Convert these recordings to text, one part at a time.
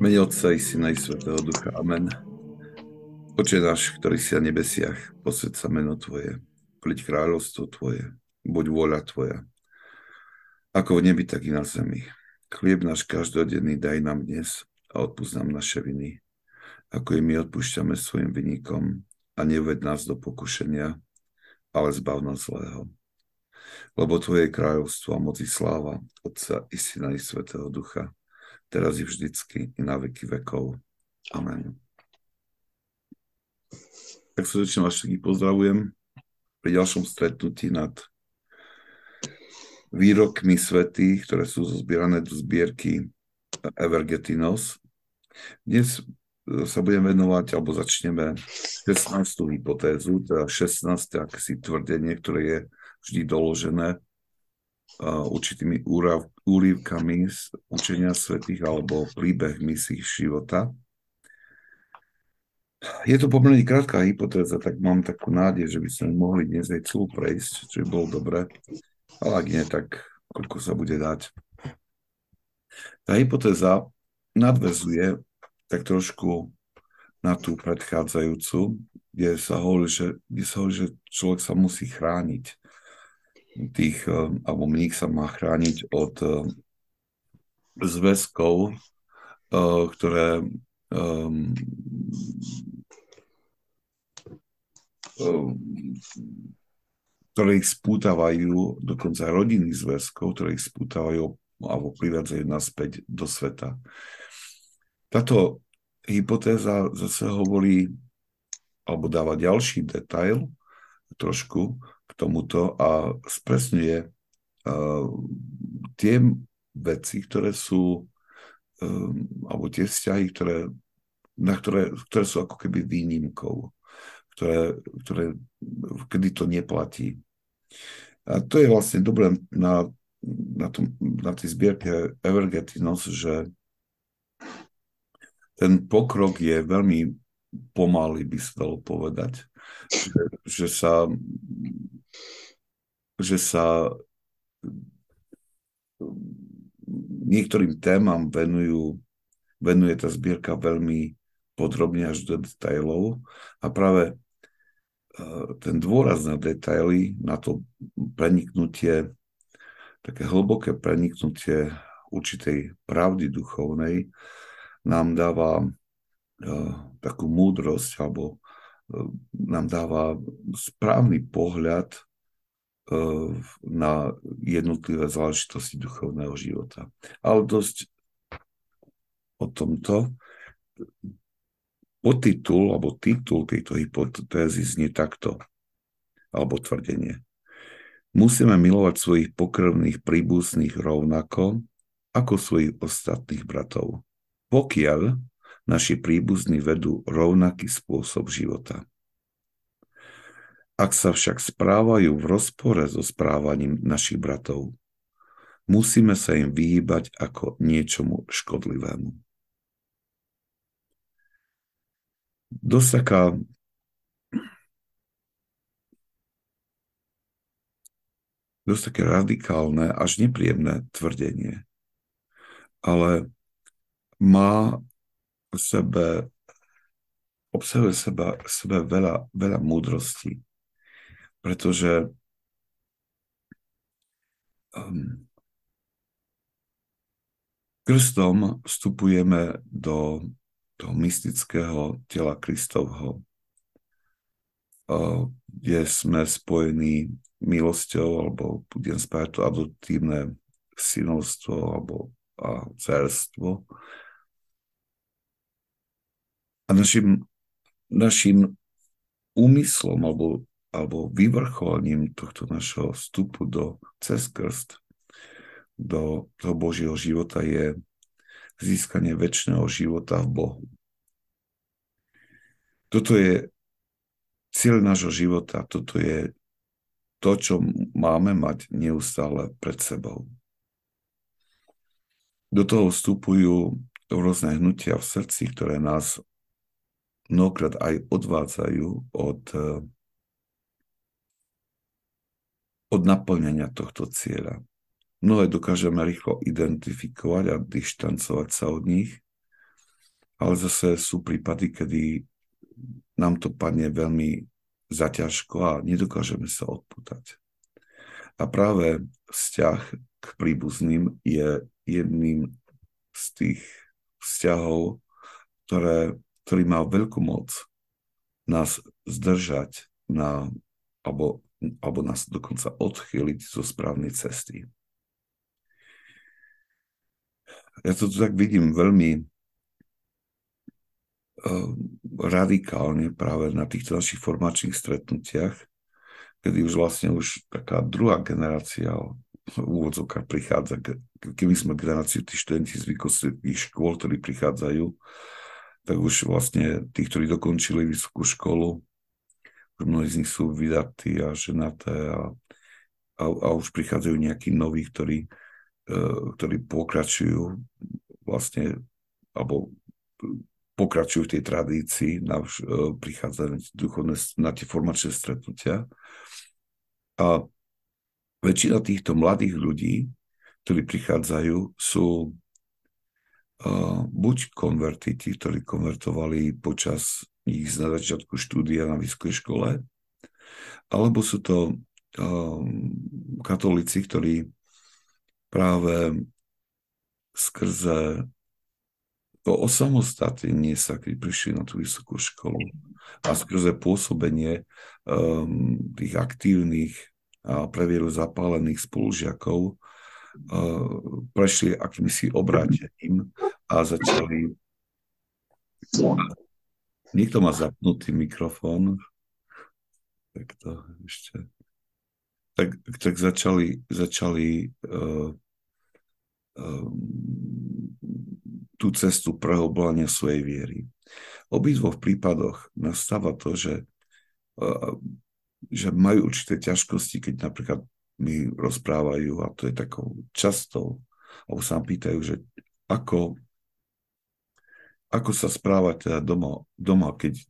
Mene Otca i Syna i Svetého Ducha. Amen. Oče náš, ktorý si na nebesiach, posved sa meno Tvoje, príď kráľovstvo Tvoje, buď vôľa Tvoja, ako v nebi, tak i na zemi. Chlieb náš každodenný daj nám dnes a odpúsť nám naše viny, ako i my odpúšťame svojim vynikom a neuved nás do pokušenia, ale zbav nás zlého. Lebo Tvoje kráľovstvo a moci sláva, Otca i Syna i Svetého Ducha, teraz i vždycky, i na veky vekov. Amen. Tak srdečne vás všetkých pozdravujem pri ďalšom stretnutí nad výrokmi svetých, ktoré sú zozbierané do zbierky Evergetinos. Dnes sa budem venovať, alebo začneme 16. hypotézu, teda 16. akési tvrdenie, ktoré je vždy doložené určitými úrivkami z učenia svetých alebo príbehmi z ich života. Je to pomerne krátka hypotéza, tak mám takú nádej, že by sme mohli dnes aj celú prejsť, čo by bolo dobre. Ale ak nie, tak koľko sa bude dať. Tá hypotéza nadvezuje tak trošku na tú predchádzajúcu, kde sa hovorí, že, kde sa hovorí, že človek sa musí chrániť tých, eh, alebo mních sa má chrániť od eh, zväzkov, eh, ktoré um, ktoré ich spútavajú, dokonca rodinných zväzkov, ktoré ich spútavajú alebo privádzajú naspäť do sveta. Táto hypotéza zase hovorí, alebo dáva ďalší detail, trošku, tomuto a spresňuje uh, tie veci, ktoré sú, um, alebo tie vzťahy, ktoré, na ktoré, ktoré sú ako keby výnimkou, ktoré, ktoré, kedy to neplatí. A to je vlastne dobré na, na, tom, na tej zbierke Evergetinos, že ten pokrok je veľmi pomalý, by sa dalo povedať. Že, že sa že sa niektorým témam venujú, venuje tá zbierka veľmi podrobne až do detailov. A práve e, ten dôraz na detaily, na to preniknutie, také hlboké preniknutie určitej pravdy duchovnej nám dáva uh, takú múdrosť alebo nám dáva správny pohľad na jednotlivé záležitosti duchovného života. Ale dosť o tomto. Podtitul alebo titul tejto hypotézy znie takto, alebo tvrdenie. Musíme milovať svojich pokrvných príbuzných rovnako ako svojich ostatných bratov, pokiaľ naši príbuzní vedú rovnaký spôsob života. Ak sa však správajú v rozpore so správaním našich bratov, musíme sa im vyhýbať ako niečomu škodlivému. Dosť taká dosť také radikálne, až nepríjemné tvrdenie. Ale má sebe, obsahuje sebe, sebe veľa, veľa múdrosti pretože um, krstom vstupujeme do toho mystického tela Kristovho, kde sme spojení milosťou, alebo budem spájať to adoptívne synovstvo alebo a cerstvo. A našim, našim úmyslom alebo alebo vyvrcholením tohto našho vstupu do cez krst, do toho Božieho života je získanie väčšného života v Bohu. Toto je cieľ nášho života, toto je to, čo máme mať neustále pred sebou. Do toho vstupujú rôzne hnutia v srdci, ktoré nás mnohokrát aj odvádzajú od od naplnenia tohto cieľa. Mnohé dokážeme rýchlo identifikovať a dištancovať sa od nich, ale zase sú prípady, kedy nám to padne veľmi zaťažko a nedokážeme sa odputať. A práve vzťah k príbuzným je jedným z tých vzťahov, ktoré, ktorý má veľkú moc nás zdržať na, alebo, alebo nás dokonca odchyliť zo správnej cesty. Ja to tu tak vidím veľmi uh, radikálne práve na týchto našich formačných stretnutiach, kedy už vlastne už taká druhá generácia v úvodzovkách prichádza, keby sme generáciu tí študenti z výkostových škôl, ktorí prichádzajú, tak už vlastne tí, ktorí dokončili vysokú školu, už mnohí z nich sú vydatí a ženaté a, a, a už prichádzajú nejakí noví, ktorí, uh, ktorí pokračujú vlastne, alebo pokračujú v tej tradícii, na, uh, prichádzajú duchovné, na tie formačné stretnutia. A väčšina týchto mladých ľudí, ktorí prichádzajú, sú buď konvertiti, ktorí konvertovali počas ich na začiatku štúdia na vysokej škole, alebo sú to uh, katolíci, ktorí práve skrze to osamostatnenie sa, keď prišli na tú vysokú školu a skrze pôsobenie um, tých aktívnych a previeru zapálených spolužiakov prešli akýmsi obrátením a začali Niekto má zapnutý mikrofón. Tak to ešte. Tak, tak začali, začali uh, uh, tú cestu prehlbovania svojej viery. Obidvoch prípadoch nastáva to, že, uh, že majú určité ťažkosti, keď napríklad mi rozprávajú, a to je takou častou, alebo sa pýtajú, že ako ako sa správať teda doma, doma keď,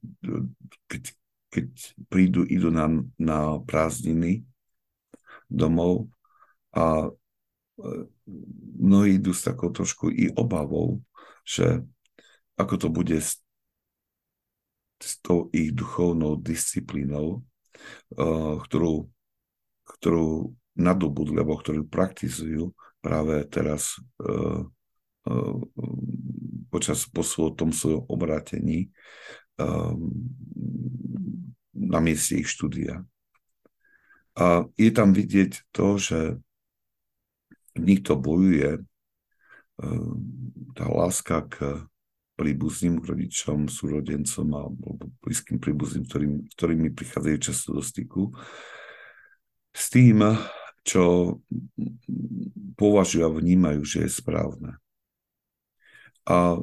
keď, keď prídu, idú na, na prázdniny domov a e, mnohí idú s takou trošku i obavou, že ako to bude s, s tou ich duchovnou disciplínou, uh, ktorú, ktorú nadobudli, alebo ktorú praktizujú práve teraz uh, uh, počas po tom svojom obrátení um, na mieste ich štúdia. A je tam vidieť to, že nikto bojuje um, tá láska k príbuzným k rodičom, súrodencom alebo blízkym príbuzným, ktorým, ktorými prichádzajú často do styku, s tým, čo považujú a vnímajú, že je správne. A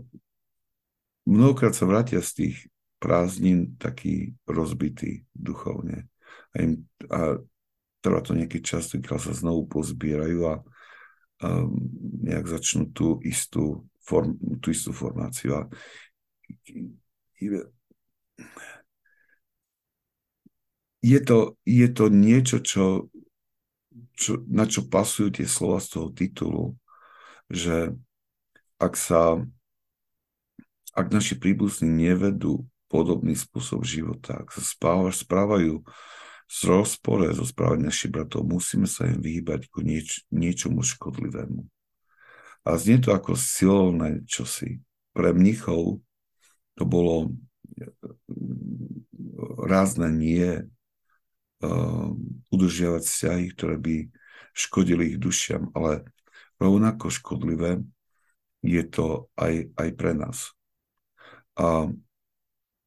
mnohokrát sa vrátia z tých prázdnin taký rozbitý duchovne. A, im, a trvá to nejaký čas, keď sa znovu pozbierajú a, a nejak začnú tú istú, form, tú istú formáciu. A je to, je to niečo, čo, čo, na čo pasujú tie slova z toho titulu, že ak sa ak naši príbuzní nevedú podobný spôsob života, ak sa spávajú, správajú z rozpore so správaním našich bratov, musíme sa im vyhýbať ku nieč, niečomu škodlivému. A znie to ako silné čosi. Pre mnichov to bolo rázne nie uh, udržiavať vzťahy, ktoré by škodili ich dušiam, ale rovnako škodlivé je to aj, aj pre nás. A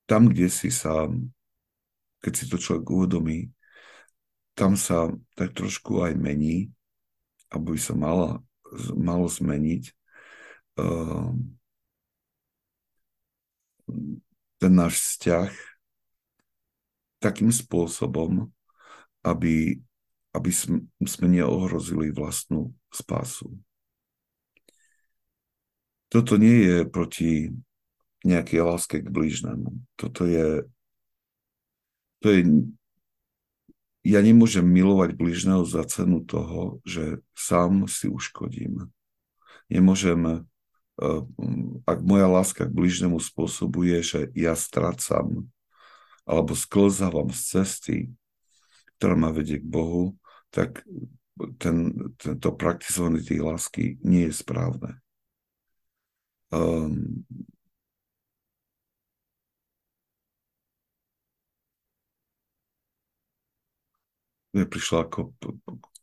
tam, kde si sa, keď si to človek uvedomí, tam sa tak trošku aj mení, aby sa mala, malo zmeniť uh, ten náš vzťah takým spôsobom, aby, aby sme, neohrozili vlastnú spásu. Toto nie je proti nejakej láske k blížnemu. Toto je, to je, ja nemôžem milovať blížneho za cenu toho, že sám si uškodím. Nemôžem uh, ak moja láska k bližnému spôsobuje, že ja strácam alebo sklzávam z cesty, ktorá ma vedie k Bohu, tak ten, tento praktizovanie tej lásky nie je správne. Um, mne prišlo ako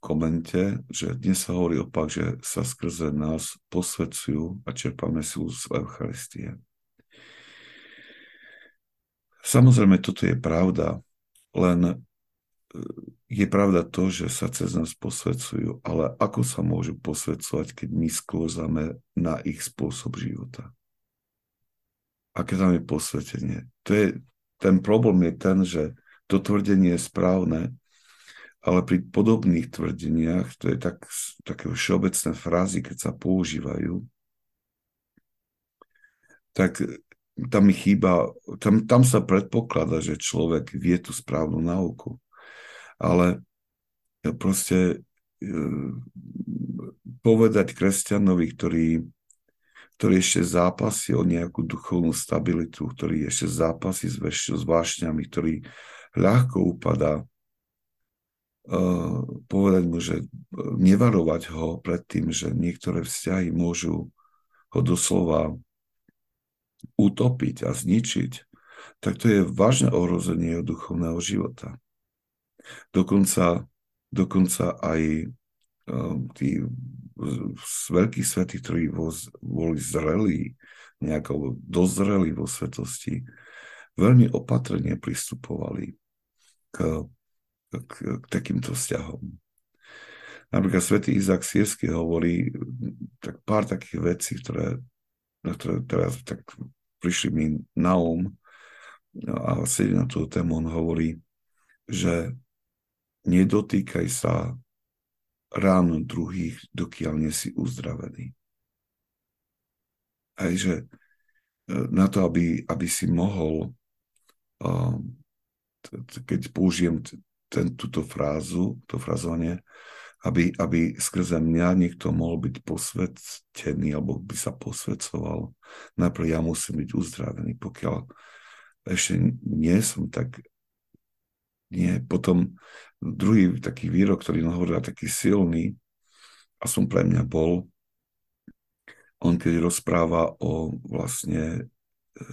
komente, že dnes sa hovorí opak, že sa skrze nás posvedcujú a čerpáme silu z Eucharistie. Samozrejme, toto je pravda, len je pravda to, že sa cez nás posvedcujú, ale ako sa môžu posvedcovať, keď my sklozame na ich spôsob života? Aké tam je posvetenie? To je, ten problém je ten, že to tvrdenie je správne, ale pri podobných tvrdeniach, to je tak, také všeobecné frázy, keď sa používajú, tak tam chýba, tam, tam sa predpokladá, že človek vie tú správnu náuku. Ale proste e, povedať kresťanovi, ktorý, ktorý ešte zápasí o nejakú duchovnú stabilitu, ktorý ešte zápasí s, vášňami, ktorý ľahko upadá povedať mu, že e, nevarovať ho pred tým, že niektoré vzťahy môžu ho doslova utopiť a zničiť, tak to je vážne ohrozenie jeho duchovného života. Dokonca, dokonca aj um, tí veľkí svety, ktorí boli zrelí, nejako dozreli vo svetosti, veľmi opatrne pristupovali k k, k takýmto vzťahom. Napríklad svätý Izak Sírsky hovorí tak pár takých vecí, ktoré, na ktoré teraz tak prišli mi na um a sedí na tú tému, on hovorí, že nedotýkaj sa rán druhých, dokiaľ nie si uzdravený. Aj že e, na to, aby, aby si mohol, keď použijem túto frázu, to frazovanie, aby, aby skrze mňa niekto mohol byť posvedcený alebo by sa posvedcoval. Najprv ja musím byť uzdravený. Pokiaľ ešte nie som, tak nie. Potom druhý taký výrok, ktorý on hovoril, taký silný, a som pre mňa bol, on keď rozpráva o vlastne e,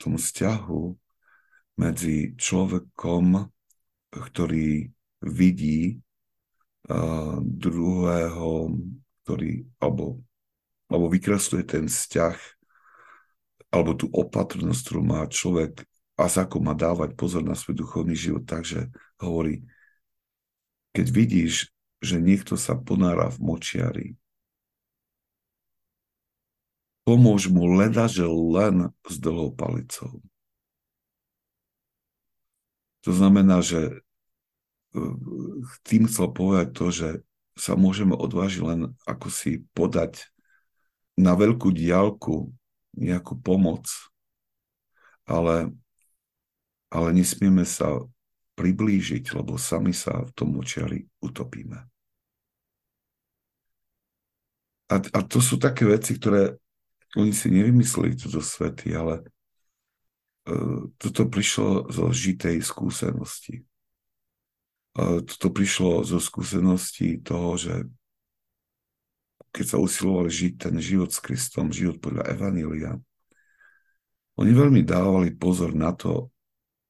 tom vzťahu medzi človekom ktorý vidí uh, druhého, ktorý, alebo, alebo vykresluje ten vzťah, alebo tú opatrnosť, ktorú má človek a za ako má dávať pozor na svoj duchovný život, takže hovorí, keď vidíš, že niekto sa ponára v močiari, pomôž mu leda, že len s dlhou palicou. To znamená, že tým chcel povedať to, že sa môžeme odvážiť len ako si podať na veľkú diálku nejakú pomoc, ale, ale nesmieme sa priblížiť, lebo sami sa v tom očiari utopíme. A, a to sú také veci, ktoré oni si nevymysleli toto svety, ale uh, toto prišlo zo žitej skúsenosti toto prišlo zo skúseností toho, že keď sa usilovali žiť ten život s Kristom, život podľa Evanília, oni veľmi dávali pozor na to,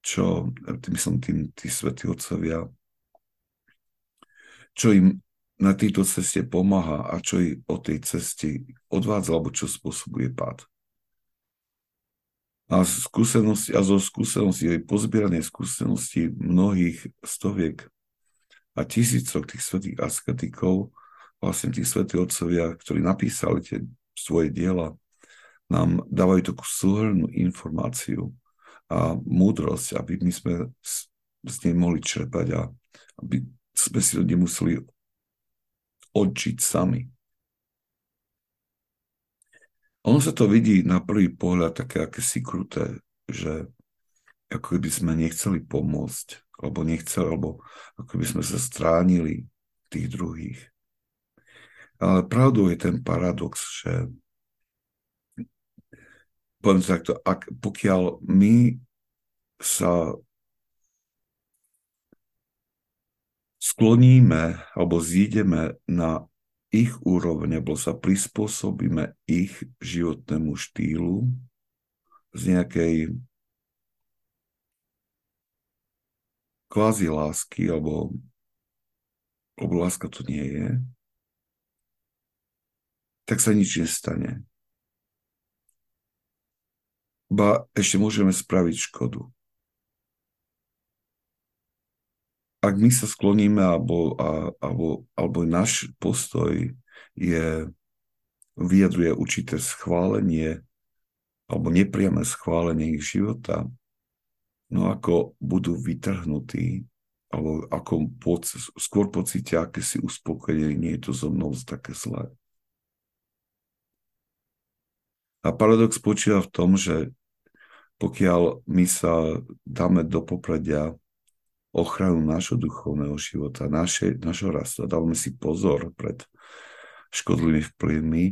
čo, tým som tým, tí svätí otcovia, čo im na tejto ceste pomáha a čo ich o tej ceste odvádza, alebo čo spôsobuje pád. A, skúsenosti, a zo skúsenosti, aj pozbieranej skúsenosti mnohých stoviek a tisícok tých svetých asketikov, vlastne tí svetí otcovia, ktorí napísali tie svoje diela, nám dávajú takú súhrnú informáciu a múdrosť, aby my sme z nej mohli čerpať a aby sme si to nemuseli odžiť sami. Ono sa to vidí na prvý pohľad také akési kruté, že ako by sme nechceli pomôcť, alebo nechcel, alebo ako by sme sa stránili tých druhých. Ale pravdou je ten paradox, že poviem to takto, ak, pokiaľ my sa skloníme alebo zídeme na ich úroveň, alebo sa prispôsobíme ich životnému štýlu z nejakej kvázi lásky, alebo, alebo láska to nie je, tak sa nič nestane. Ba ešte môžeme spraviť škodu. Ak my sa skloníme, alebo, alebo, alebo náš postoj je, vyjadruje určité schválenie alebo nepriame schválenie ich života, no ako budú vytrhnutí, alebo ako poc, skôr pocítia si uspokojenie, nie je to so mnou také zlé. A paradox spočíva v tom, že pokiaľ my sa dáme do popredia ochranu nášho duchovného života, naše, našho rastu a dávame si pozor pred škodlivými vplyvmi,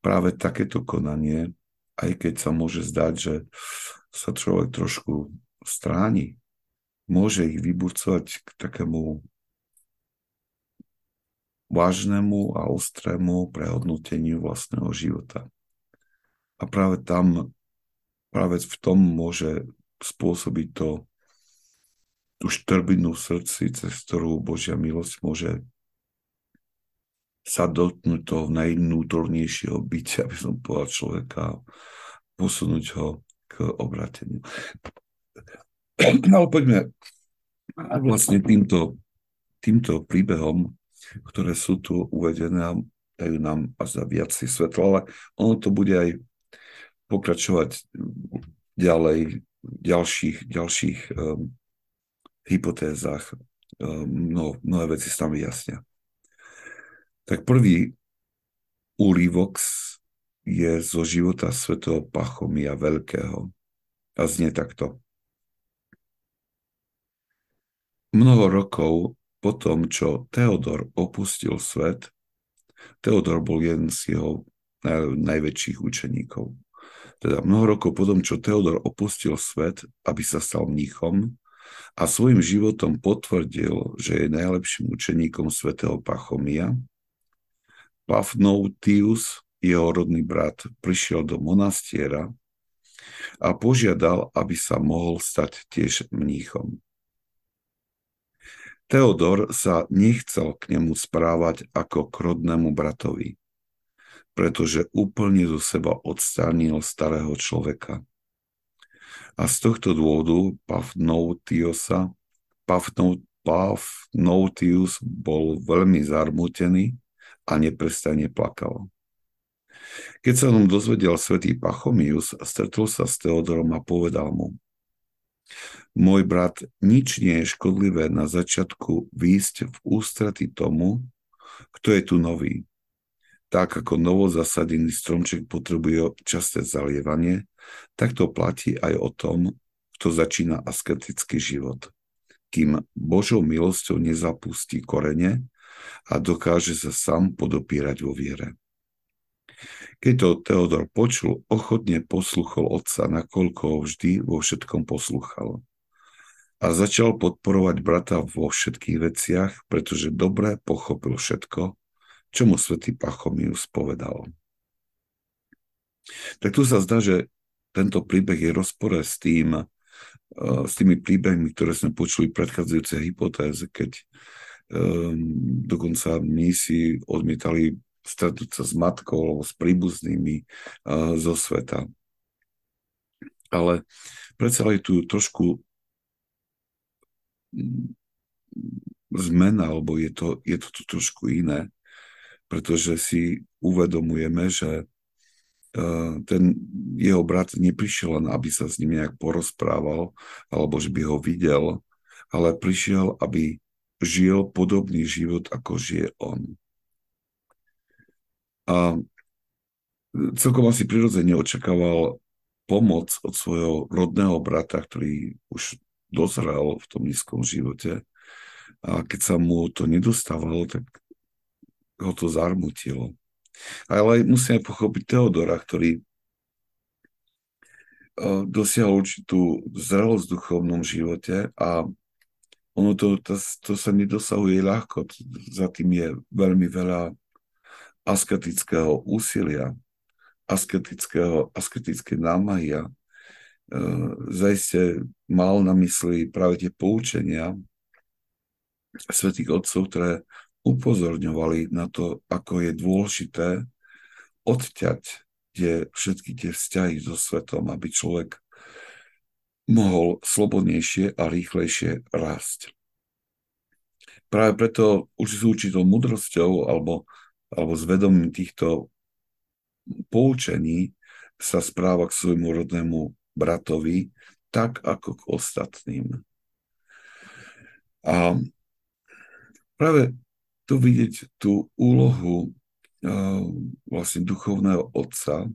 práve takéto konanie, aj keď sa môže zdať, že sa človek trošku stráni, môže ich vyburcovať k takému vážnemu a ostrému prehodnoteniu vlastného života. A práve tam, práve v tom môže spôsobiť to, tú štrbinu v srdci, cez ktorú Božia milosť môže sa dotknúť toho najnútornejšieho bytia, aby som povedal človeka, posunúť ho k obrateniu. No poďme vlastne týmto, týmto príbehom, ktoré sú tu uvedené, dajú nám až za viac svetla, ale ono to bude aj pokračovať ďalej v ďalších, ďalších um, hypotézach. Um, no, mnohé veci sa tam vyjasnia. Tak prvý úlívok je zo života svetého Pachomia Veľkého a znie takto. Mnoho rokov po tom, čo Teodor opustil svet, Teodor bol jeden z jeho najväčších učeníkov. Teda mnoho rokov po tom, čo Teodor opustil svet, aby sa stal mníchom a svojim životom potvrdil, že je najlepším učeníkom svätého Pachomia, Pafnoutius, jeho rodný brat, prišiel do monastiera a požiadal, aby sa mohol stať tiež mníchom. Teodor sa nechcel k nemu správať ako k rodnému bratovi, pretože úplne zo seba odstránil starého človeka. A z tohto dôvodu Pafnoutiosa, Pafnoutius bol veľmi zarmutený a neprestane plakal. Keď sa o dozvedel svätý Pachomius, stretol sa s Teodorom a povedal mu, môj brat, nič nie je škodlivé na začiatku výjsť v ústrety tomu, kto je tu nový. Tak ako novo zasadený stromček potrebuje časté zalievanie, tak to platí aj o tom, kto začína asketický život. Kým Božou milosťou nezapustí korene a dokáže sa sám podopírať vo viere. Keď to Teodor počul, ochotne posluchol otca, nakoľko ho vždy vo všetkom poslúchal a začal podporovať brata vo všetkých veciach, pretože dobre pochopil všetko, čo mu svätý Pachomius povedal. Tak tu sa zdá, že tento príbeh je rozpore s tým, eh, s tými príbehmi, ktoré sme počuli v predchádzajúcej hypotéze, keď um, dokonca si odmietali stretnúť sa s matkou alebo s príbuznými uh, zo sveta. Ale predsa je tu trošku zmena, alebo je to, je to tu trošku iné, pretože si uvedomujeme, že uh, ten jeho brat neprišiel len, aby sa s ním nejak porozprával, alebo že by ho videl, ale prišiel, aby žil podobný život, ako žije on. A celkom asi prirodzene očakával pomoc od svojho rodného brata, ktorý už dozrel v tom nízkom živote. A keď sa mu to nedostávalo, tak ho to zarmutilo. Ale musíme pochopiť Teodora, ktorý dosiahol určitú zrelosť v duchovnom živote a ono to, to, to sa nedosahuje ľahko. Za tým je veľmi veľa asketického úsilia, asketického, asketické námahy a e, zaiste mal na mysli práve tie poučenia svetých otcov, ktoré upozorňovali na to, ako je dôležité odťať tie, všetky tie vzťahy so svetom, aby človek mohol slobodnejšie a rýchlejšie rásť. Práve preto už s určitou mudrosťou alebo, alebo s týchto poučení sa správa k svojmu rodnému bratovi tak ako k ostatným. A práve tu vidieť tú úlohu uh, vlastne duchovného otca,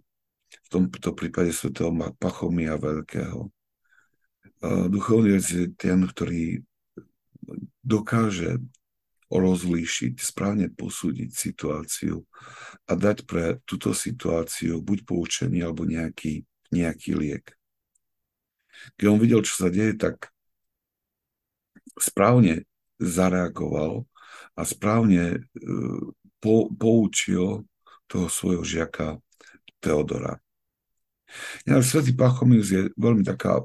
v tomto prípade svetého Pachomia Veľkého. Uh, duchovný otec je ten, ktorý dokáže rozlíšiť, správne posúdiť situáciu a dať pre túto situáciu buď poučenie alebo nejaký, nejaký liek. Keď on videl, čo sa deje, tak správne zareagoval a správne e, po, poučil toho svojho žiaka Teodora. Ja, Svetý Pachomius je veľmi taká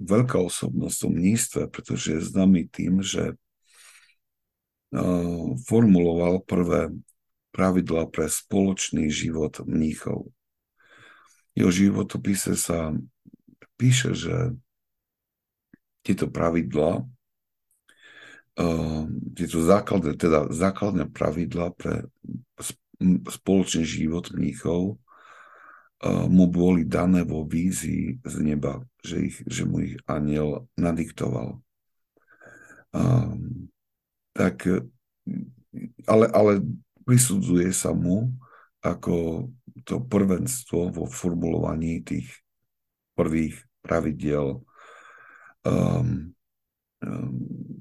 veľká osobnosť v mnístve, pretože je známy tým, že uh, formuloval prvé pravidla pre spoločný život mníchov. Jeho životopise sa píše, že tieto pravidlá Ehm, tieto základné, teda základné pravidla pre spoločný život mníchov ehm, mu boli dané vo vízii z neba, že, ich, že mu ich aniel nadiktoval. Um, tak, ale, ale prisudzuje sa mu ako to prvenstvo vo formulovaní tých prvých pravidiel um, um,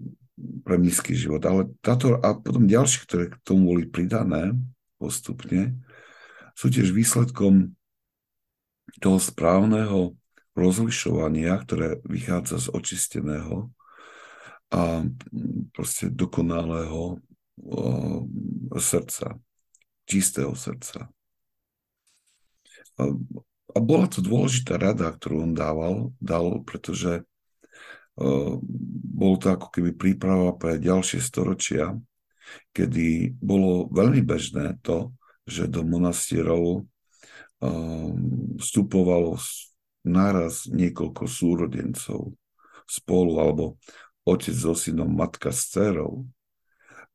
pre nízky život. Ale táto, a potom ďalšie, ktoré k tomu boli pridané postupne, sú tiež výsledkom toho správneho rozlišovania, ktoré vychádza z očisteného a proste dokonalého srdca, čistého srdca. A, a bola to dôležitá rada, ktorú on dával, dal, pretože bol to ako keby príprava pre ďalšie storočia, kedy bolo veľmi bežné to, že do monastierov ehm, vstupovalo naraz niekoľko súrodencov spolu, alebo otec so synom, matka s dcerou.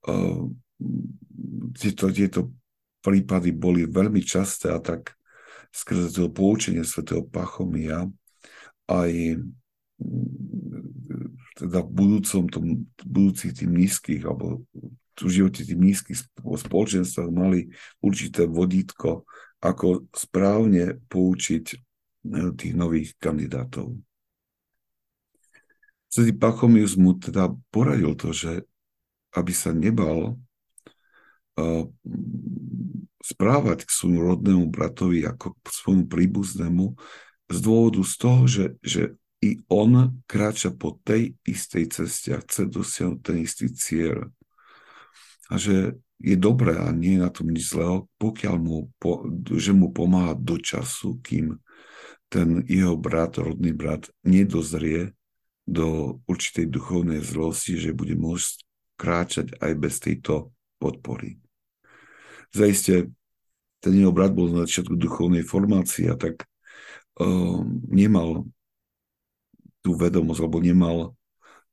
Ehm, tieto, tieto prípady boli veľmi časté a tak skrze to poučenie svätého Pachomia aj teda v budúcom, tom, budúcich tým nízkych, alebo v živote tým nízkych spoločenstvách mali určité vodítko, ako správne poučiť e, tých nových kandidátov. Svetý Pachomius mu teda poradil to, že aby sa nebal uh, správať k svojmu rodnému bratovi ako k svojmu príbuznému z dôvodu z toho, že, že i on kráča po tej istej ceste a chce dosiahnuť ten istý cieľ. A že je dobré a nie je na tom nič zlého, pokiaľ mu, po, že mu pomáha do času, kým ten jeho brat, rodný brat, nedozrie do určitej duchovnej zlosti, že bude môcť kráčať aj bez tejto podpory. Zajistie, ten jeho brat bol na začiatku duchovnej formácie a tak uh, nemal tú vedomosť, alebo nemal,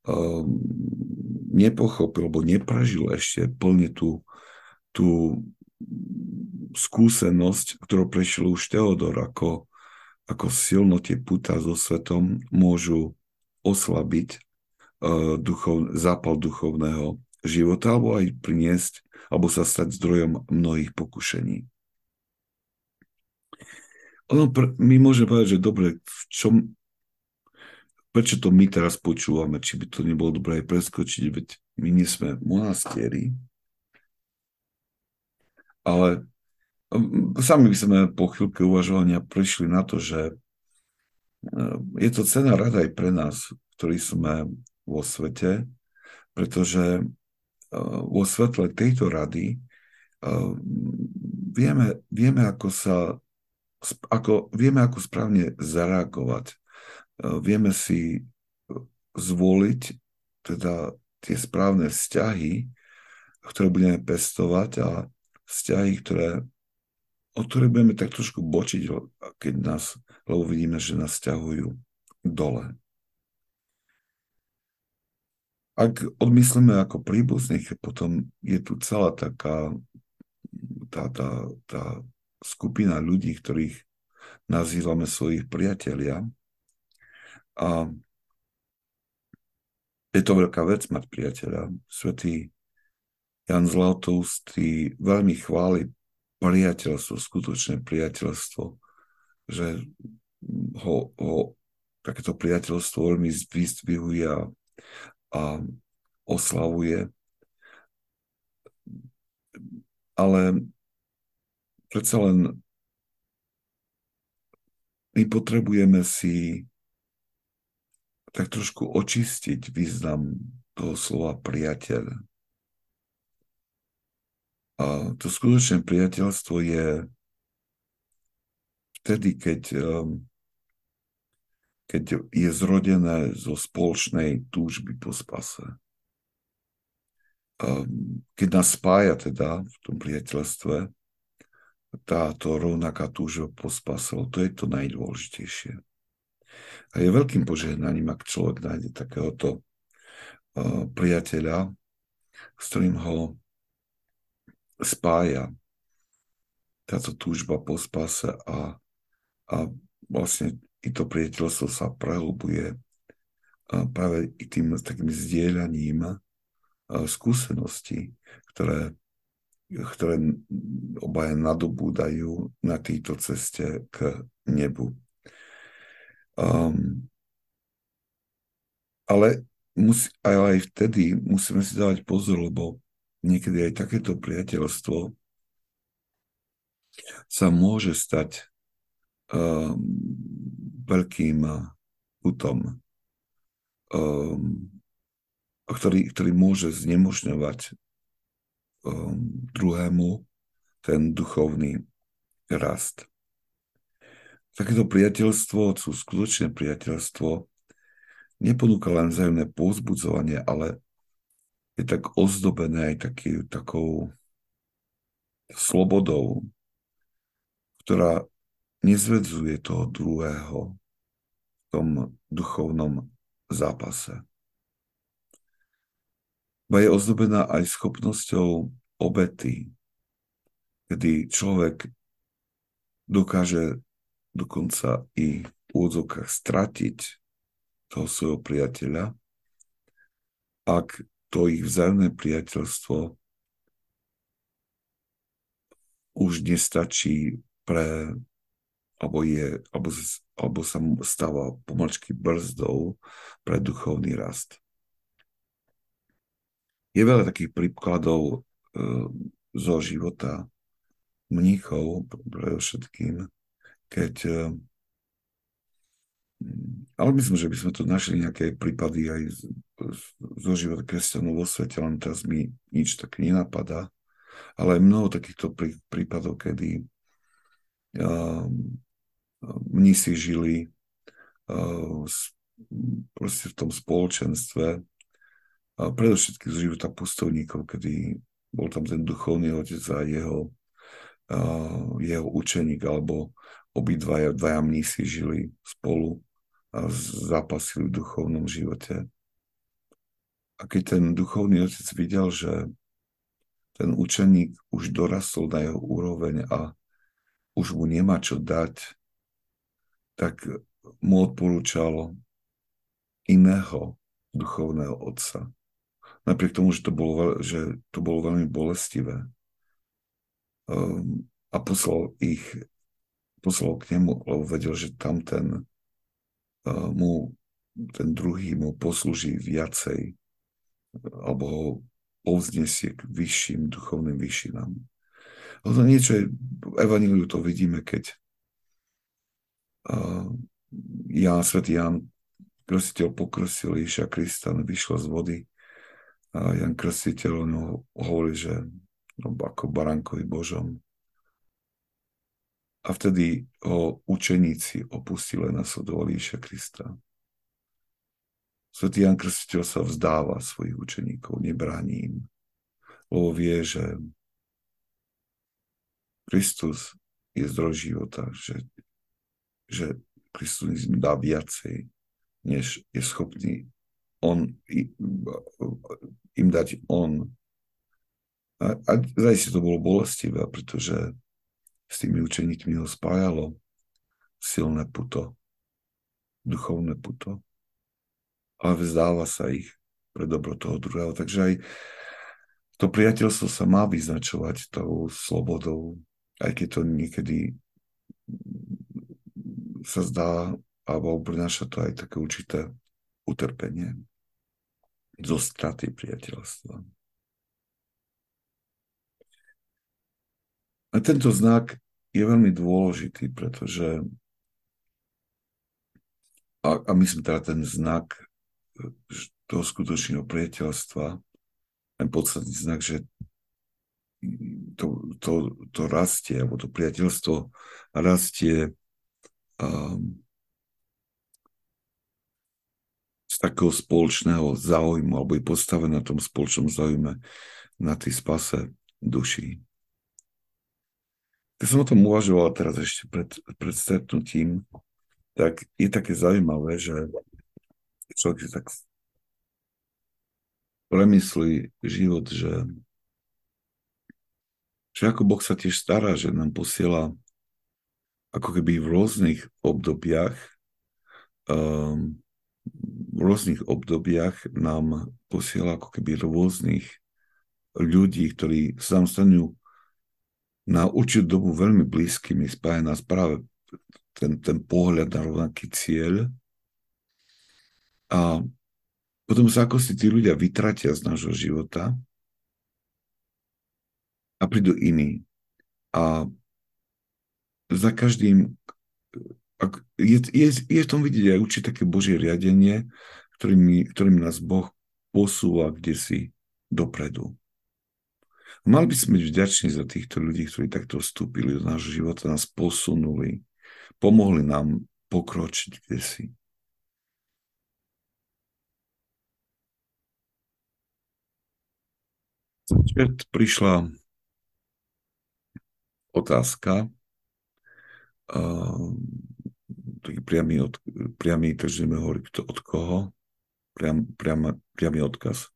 um, nepochopil, alebo neprežil ešte plne tú, tú skúsenosť, ktorú prešiel už Teodor, ako, ako silno tie puta so svetom môžu oslabiť uh, duchov, zápal duchovného života, alebo aj priniesť, alebo sa stať zdrojom mnohých pokušení. Ono, my môžeme povedať, že dobre, v čom, prečo to my teraz počúvame, či by to nebolo dobré aj preskočiť, veď my nie sme monastieri. Ale sami by sme po chvíľke uvažovania prišli na to, že je to cena rada aj pre nás, ktorí sme vo svete, pretože vo svetle tejto rady vieme, vieme, ako sa ako, vieme, ako správne zareagovať. Vieme si zvoliť teda tie správne vzťahy, ktoré budeme pestovať a vzťahy, ktoré, o ktoré budeme tak trošku bočiť, keď nás, lebo vidíme, že nás ťahujú dole. Ak odmyslíme ako príbuzných, potom je tu celá taká tá, tá, tá skupina ľudí, ktorých nazývame svojich priatelia. A je to veľká vec mať priateľa. Svetý Jan Zlatoustý veľmi chváli priateľstvo, skutočné priateľstvo, že ho, ho takéto priateľstvo veľmi vyzdvihuje a a oslavuje. Ale predsa len my potrebujeme si tak trošku očistiť význam toho slova priateľ. A to skutočné priateľstvo je vtedy, keď um, keď je zrodené zo spoločnej túžby po spase. Keď nás spája teda v tom priateľstve táto rovnaká túžba po spase, to je to najdôležitejšie. A je veľkým požehnaním, ak človek nájde takéhoto priateľa, s ktorým ho spája táto túžba po spase a, a vlastne i to priateľstvo sa prehlbuje práve i tým takým zdieľaním skúseností, ktoré, ktoré obaja nadobúdajú na tejto ceste k nebu. Um, ale, musí, ale aj vtedy musíme si dávať pozor, lebo niekedy aj takéto priateľstvo sa môže stať um, veľkým putom, um, ktorý, ktorý môže znemožňovať um, druhému ten duchovný rast. Takéto priateľstvo, sú skutočné priateľstvo, neponúka len vzájomné povzbudzovanie, ale je tak ozdobené aj taký, takou slobodou, ktorá nezvedzuje toho druhého v tom duchovnom zápase. Ba je ozdobená aj schopnosťou obety, kedy človek dokáže dokonca i v úvodzovkách stratiť toho svojho priateľa, ak to ich vzájomné priateľstvo už nestačí pre alebo, je, alebo, alebo sa stáva pomalčky brzdou pre duchovný rast. Je veľa takých príkladov e, zo života mníchov, všetkým, keď e, ale myslím, že by sme tu našli nejaké prípady aj zo života kresťanov vo svete, len teraz mi nič tak nenapadá. Ale aj mnoho takýchto prí, prípadov, kedy um, mnísi žili uh, proste v tom spoločenstve, a predovšetkým z života pustovníkov, kedy bol tam ten duchovný otec a jeho, uh, jeho učeník, alebo obidvaja dvaja mnísi žili spolu a zápasili v duchovnom živote. A keď ten duchovný otec videl, že ten učeník už dorastol na jeho úroveň a už mu nemá čo dať, tak mu odporúčal iného duchovného otca. Napriek tomu, že to bolo, že to bolo veľmi bolestivé. Um, a poslal ich, poslal k nemu, lebo vedel, že tam ten uh, mu, ten druhý mu poslúži viacej, alebo ho povznesie k vyšším duchovným vyšinám. Ale to niečo je, v Evangeliu to vidíme, keď Ján, svätý Ján Krstiteľ pokrosil Ježiša Krista, vyšlo z vody a Jan Krstiteľ no, hovorí, že no, ako barankovi Božom. A vtedy ho učeníci opustili a nasledovali Ježiša Krista. Svetý Jan Krstiteľ sa vzdáva svojich učeníkov, nebráni im, lebo vie, že Kristus je zdroj života, že, že Kristus im dá viacej, než je schopný on, im dať on. A, a si to bolo bolestivé, pretože s tými učeníkmi ho spájalo silné puto, duchovné puto. Ale vzdáva sa ich pre dobro toho druhého. Takže aj to priateľstvo sa má vyznačovať tou slobodou, aj keď to niekedy sa zdá, alebo prináša to aj také určité utrpenie zo straty priateľstva. A tento znak je veľmi dôležitý, pretože a, a myslím teda ten znak e, toho skutočného priateľstva, ten podstatný znak, že to, to, to rastie, alebo to priateľstvo rastie um, z takého spoločného záujmu, alebo je postavené na tom spoločnom záujme na tej spase duší. Keď som o tom uvažoval teraz ešte pred, pred stretnutím, tak je také zaujímavé, že človek si tak premyslí život, že, že ako Boh sa tiež stará, že nám posiela ako keby v rôznych obdobiach um, v rôznych obdobiach nám posiela ako keby rôznych ľudí, ktorí sa nám stanú na určitú dobu veľmi blízkymi, spája nás práve ten, ten pohľad na rovnaký cieľ. A potom sa ako si tí ľudia vytratia z nášho života a prídu iní. A za každým je, je, je v tom vidieť aj určite také Božie riadenie, ktorým, ktorým nás Boh posúva kde si dopredu. Mali by sme byť vďační za týchto ľudí, ktorí takto vstúpili do nášho života, nás posunuli, pomohli nám pokročiť kde si. Prišla otázka, uh, taký priamy, od, priamy takže ideme hovoriť od koho, priam, priam, priamy odkaz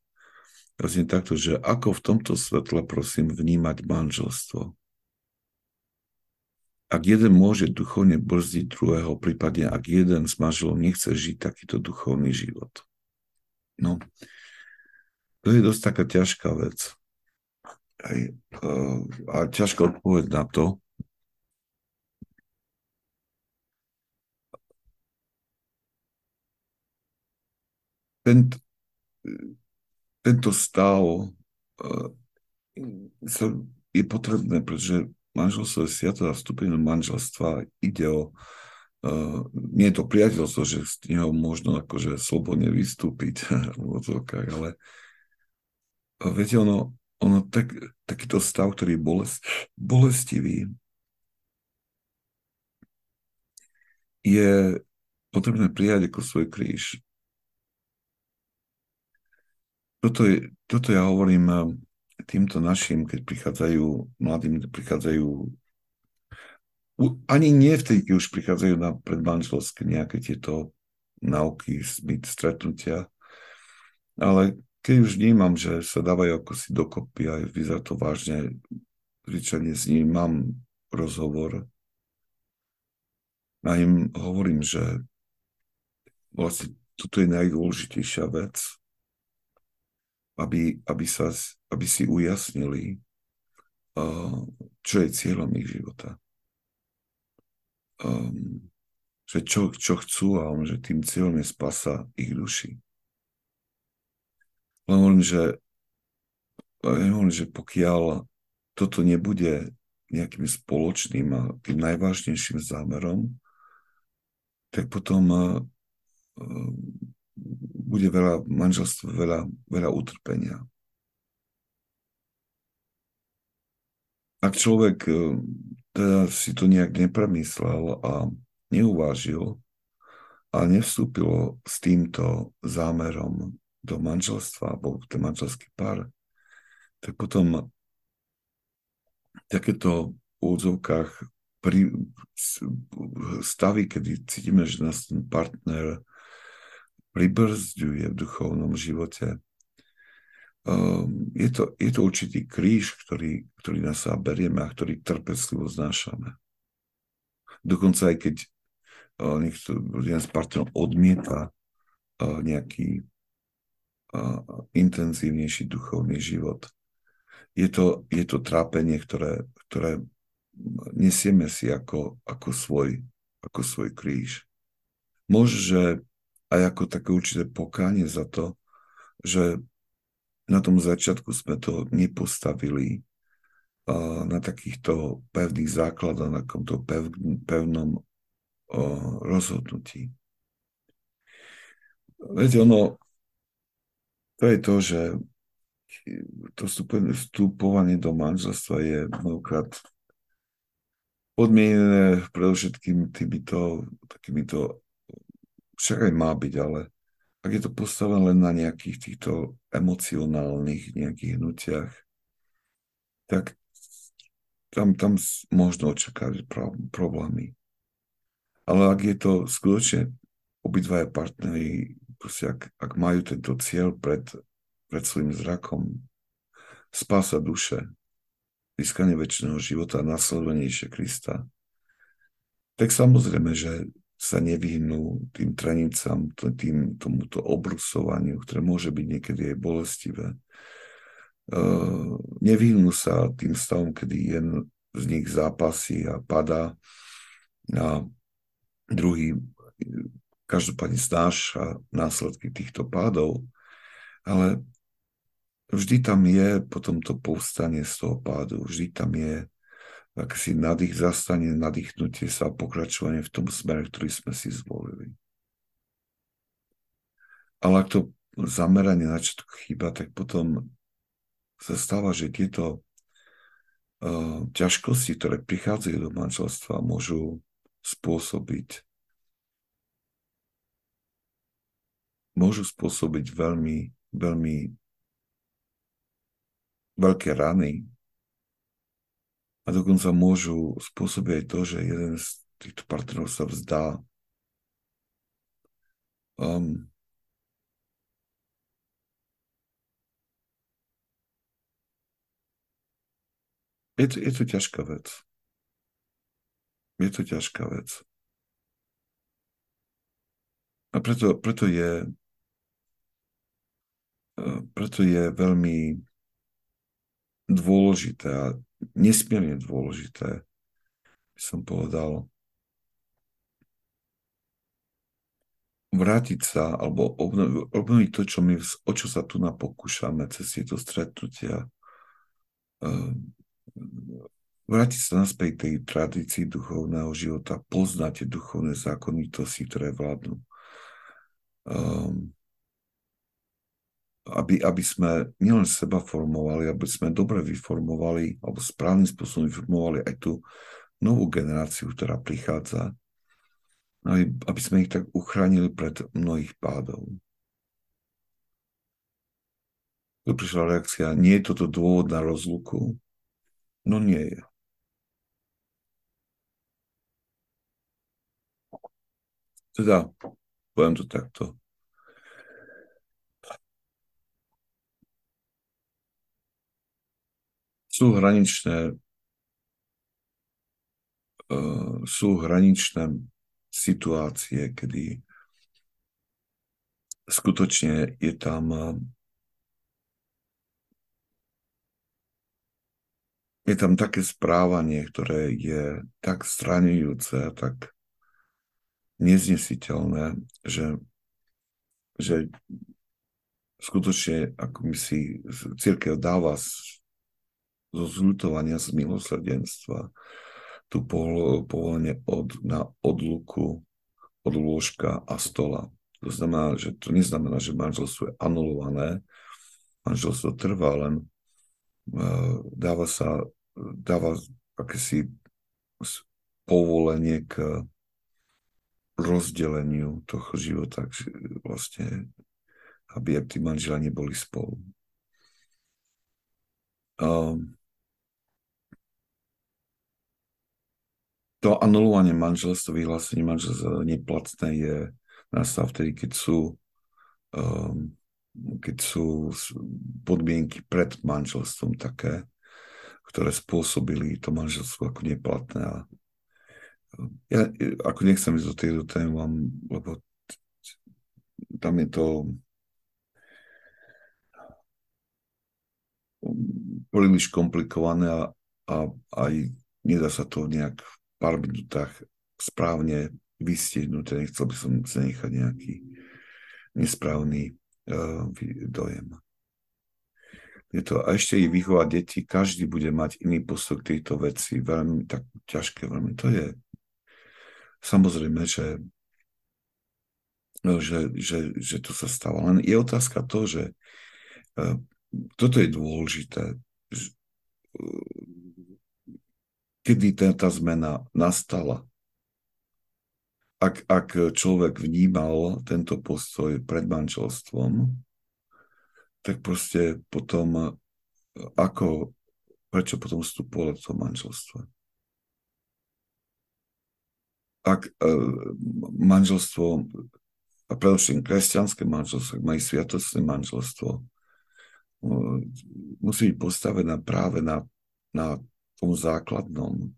znie takto, že ako v tomto svetle, prosím, vnímať manželstvo. Ak jeden môže duchovne brzdiť druhého, prípadne ak jeden z manželov nechce žiť takýto duchovný život. No, to je dosť taká ťažká vec. Aj, a ťažká odpoveď na to. Ten, tento stav uh, je potrebné, pretože manželstvo je sviato a vstúpenie do manželstva ide o uh, nie je to priateľstvo, že z neho možno akože slobodne vystúpiť v odzvokách, ale uh, viete, ono, ono tak, takýto stav, ktorý je bolest, bolestivý, je potrebné prijať ako svoj kríž toto, je, toto ja hovorím eh, týmto našim, keď prichádzajú, mladým prichádzajú, ani nie vtedy, keď už prichádzajú na predmanželské nejaké tieto nauky, stretnutia, ale keď už vnímam, že sa dávajú ako si dokopy a vyzerá to vážne, zvyčajne s ním mám rozhovor. A im hovorím, že vlastne toto je najdôležitejšia vec, aby, aby, sa, aby si ujasnili, čo je cieľom ich života. Že čo, čo chcú a on, že tým cieľom je spasa ich duši. Len hovorím, že, že pokiaľ toto nebude nejakým spoločným a tým najvážnejším zámerom, tak potom bude veľa manželstv, veľa, veľa utrpenia. Ak človek teda si to nejak nepremyslel a neuvážil a nevstúpilo s týmto zámerom do manželstva alebo ten manželský pár, tak potom takéto v úvodzovkách stavy, kedy cítime, že nás ten partner pribrzďuje v duchovnom živote, um, je, to, je to určitý kríž, ktorý, ktorý na sa berieme a ktorý trpeclivo znášame. Dokonca aj keď uh, niekto, jeden z partnerov odmieta uh, nejaký uh, intenzívnejší duchovný život, je to, je to trápenie, ktoré, ktoré nesieme si ako, ako, svoj, ako svoj kríž. Možno, že aj ako také určité pokánie za to, že na tom začiatku sme to nepostavili na takýchto pevných základoch, na takomto pev, pevnom rozhodnutí. Viete, ono, to je to, že to vstupovanie do manželstva je mnohokrát podmienené predovšetkým týmito, takýmito, však aj má byť, ale ak je to postavené len na nejakých týchto emocionálnych nejakých hnutiach, tak tam, tam možno očakávať problémy. Ale ak je to skutočne obidvaja partnery, ak, ak majú tento cieľ pred, pred svojim zrakom, spása duše, získanie väčšného života a nasledovanie Krista, tak samozrejme, že sa nevyhnú tým trenicám, tým, tomuto obrusovaniu, ktoré môže byť niekedy aj bolestivé. Uh, nevyhnú sa tým stavom, kedy jeden z nich zápasí a padá a druhý každopádne znáša následky týchto pádov, ale vždy tam je potom to povstanie z toho pádu, vždy tam je si nadých, zastane, nadýchnutie sa a pokračovanie v tom smere, ktorý sme si zvolili. Ale ak to zameranie na čo chýba, tak potom sa stáva, že tieto uh, ťažkosti, ktoré prichádzajú do manželstva, môžu spôsobiť môžu spôsobiť veľmi, veľmi veľké rany a dokonca môžu spôsobiť aj to, že jeden z týchto partnerov sa vzdá. Um, je, to, je to ťažká vec. Je to ťažká vec. A preto, preto je preto je veľmi dôležité a nesmierne dôležité, by som povedal, vrátiť sa alebo obnoviť, to, čo my, o čo sa tu napokúšame cez tieto stretnutia. Ehm, vrátiť sa naspäť tej tradícii duchovného života, poznať duchovné zákonitosti, ktoré vládnu. Um, aby, aby sme nielen seba formovali, aby sme dobre vyformovali alebo správnym spôsobom vyformovali aj tú novú generáciu, ktorá prichádza, aby, aby sme ich tak uchránili pred mnohých pádov. Tu prišla reakcia, nie je toto dôvod na rozluku? No nie je. Teda, poviem to takto. Sú hraničné uh, sú hraničné situácie, kedy skutočne je tam uh, je tam také správanie, ktoré je tak zraňujúce tak neznesiteľné, že, že skutočne, ako mi si církev dáva zo zľutovania z milosrdenstva, tu povolenie od, na odluku od lôžka a stola. To znamená, že to neznamená, že manželstvo je anulované. Manželstvo trvá, len uh, dáva sa, dáva akési povolenie k rozdeleniu toho života, vlastne, aby tí manžela neboli spolu. Um, to anulovanie manželstva, vyhlásenie manželstva neplatné je nastav vtedy, keď sú, um, keď sú podmienky pred manželstvom také, ktoré spôsobili to manželstvo ako neplatné. A ja ako nechcem ísť do tejto témy, lebo tam je to príliš komplikované a, a aj nedá sa to nejak pár minútach správne vystihnúť. Nechcel by som zanechať nejaký nesprávny uh, dojem. Je to, a ešte i vychovať deti, každý bude mať iný postoj k tejto veci. Veľmi tak ťažké, veľmi. To je samozrejme, že, že, že, že to sa stalo. Len je otázka to, že uh, toto je dôležité. Kedy tá zmena nastala. Ak, ak človek vnímal tento postoj pred manželstvom, tak proste potom, ako, prečo potom vstupovalo do manželstva? Ak uh, manželstvo, a predovšetkým kresťanské manželstvo, ak majú sviatostné manželstvo, uh, musí byť postavené práve na, na tom základnom,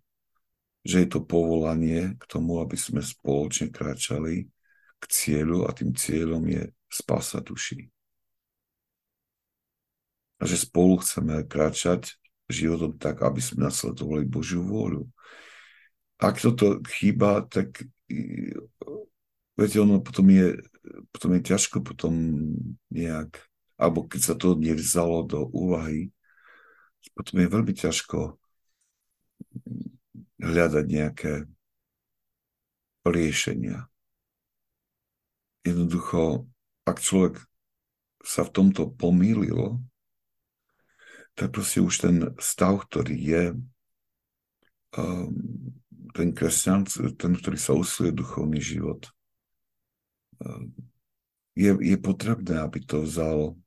že je to povolanie k tomu, aby sme spoločne kráčali k cieľu a tým cieľom je spása duší. A že spolu chceme kráčať životom tak, aby sme nasledovali Božiu vôľu. Ak toto chýba, tak viete, ono potom je, potom je ťažko potom nejak, alebo keď sa to nevzalo do úvahy, potom je veľmi ťažko hľadať nejaké riešenia. Jednoducho, ak človek sa v tomto pomýlil, tak proste už ten stav, ktorý je, um, ten kresťan, ten, ktorý sa usiluje duchovný život, um, je, je potrebné, aby to vzal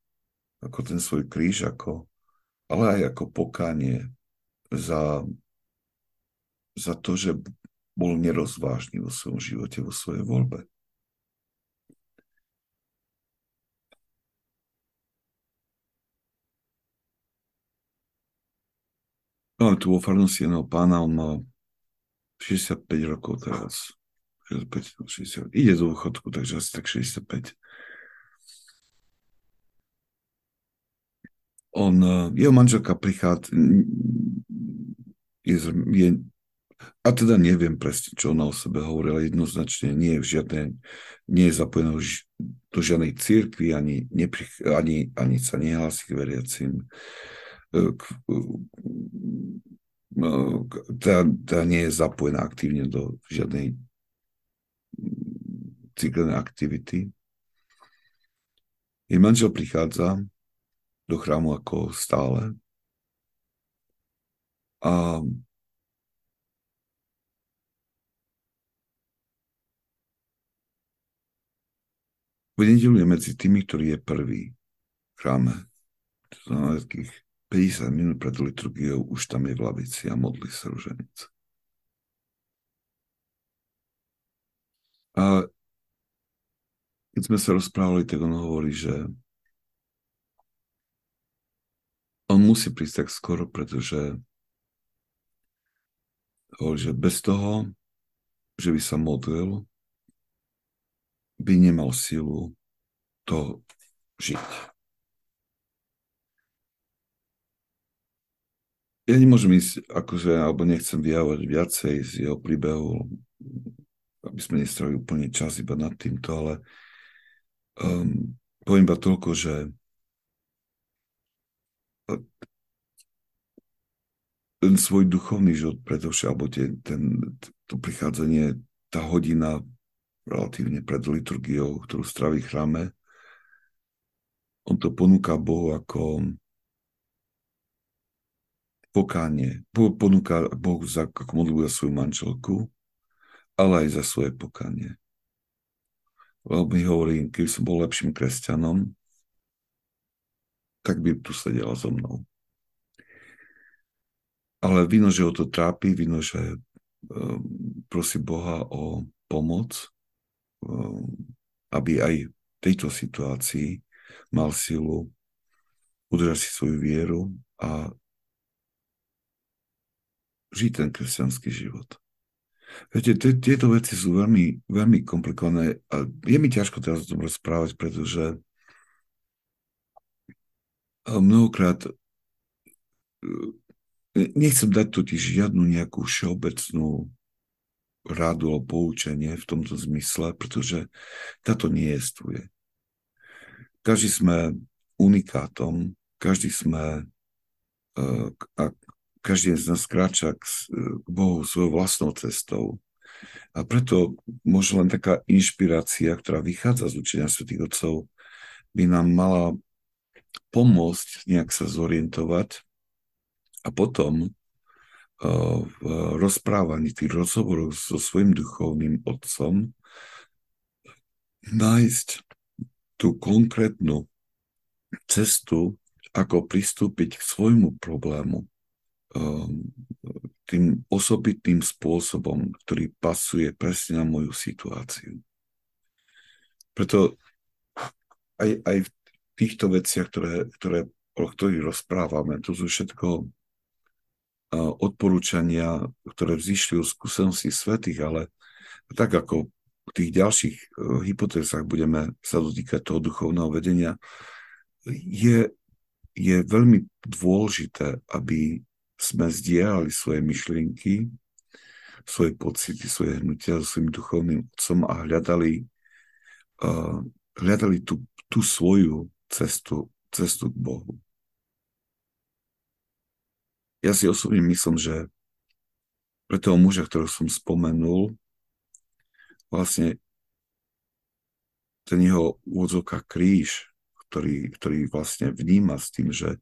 ako ten svoj kríž, ako, ale aj ako pokánie za za to, že bol nerozvážny vo svojom živote, vo svojej voľbe. Máme tu vo farnosti jedného pána, on má 65 rokov teraz. 65, 60, ide do dôchodku, takže asi tak 65. On, eh, jeho manželka prichádza, je, je a teda neviem presne, čo ona o sebe hovorila, jednoznačne nie je v žiadnej, nie je zapojená do žiadnej církvy, ani, neprich, ani, ani sa nehlási k veriacim. E, no, teda, teda nie je zapojená aktívne do žiadnej církevnej aktivity. Jej manžel prichádza do chrámu ako stále a V nedelu je medzi tými, ktorý je prvý v chráme. To znamená, takých 50 minút pred liturgiou už tam je v lavici a modlí sa ruženec. A keď sme sa rozprávali, tak on hovorí, že on musí prísť tak skoro, pretože hovorí, že bez toho, že by sa modlil, by nemal silu to žiť. Ja nemôžem ísť, akože, alebo nechcem vyjavovať viacej z jeho príbehu, aby sme nestrali úplne čas iba nad týmto, ale um, poviem iba toľko, že ten svoj duchovný život, pretože, alebo tie, ten, to prichádzanie, tá hodina relatívne pred liturgiou, ktorú straví chráme, on to ponúka Bohu ako pokánie. Ponúka Bohu za, ako modlitbu za svoju manželku, ale aj za svoje pokánie. Veľmi hovorím, keby som bol lepším kresťanom, tak by tu sedela so mnou. Ale vino, že ho to trápi, vino, že um, prosí Boha o pomoc, aby aj v tejto situácii mal silu udržať si svoju vieru a žiť ten kresťanský život. Viete, tieto veci sú veľmi, veľmi komplikované a je mi ťažko teraz o tom rozprávať, pretože mnohokrát Nechcem dať totiž žiadnu nejakú všeobecnú radu alebo poučenie v tomto zmysle, pretože táto nie je Každý sme unikátom, každý sme e, a každý z nás kráča k Bohu svojou vlastnou cestou. A preto možno len taká inšpirácia, ktorá vychádza z učenia svätých Otcov, by nám mala pomôcť nejak sa zorientovať a potom v rozprávaní tých rozhovorov so svojim duchovným otcom nájsť tú konkrétnu cestu, ako pristúpiť k svojmu problému um, tým osobitným spôsobom, ktorý pasuje presne na moju situáciu. Preto aj, aj v týchto veciach, ktoré, ktoré, o ktorých rozprávame, to sú všetko odporúčania, ktoré vzýšli od skúsenosti svetých, ale tak ako v tých ďalších e, hypotézach budeme sa dotýkať toho duchovného vedenia, je, je veľmi dôležité, aby sme zdieľali svoje myšlienky, svoje pocity, svoje hnutia so svojím duchovným otcom a hľadali, uh, hľadali tú, tú svoju cestu, cestu k Bohu ja si osobne myslím, že pre toho muža, ktorého som spomenul, vlastne ten jeho úvodzovka kríž, ktorý, ktorý vlastne vníma s tým, že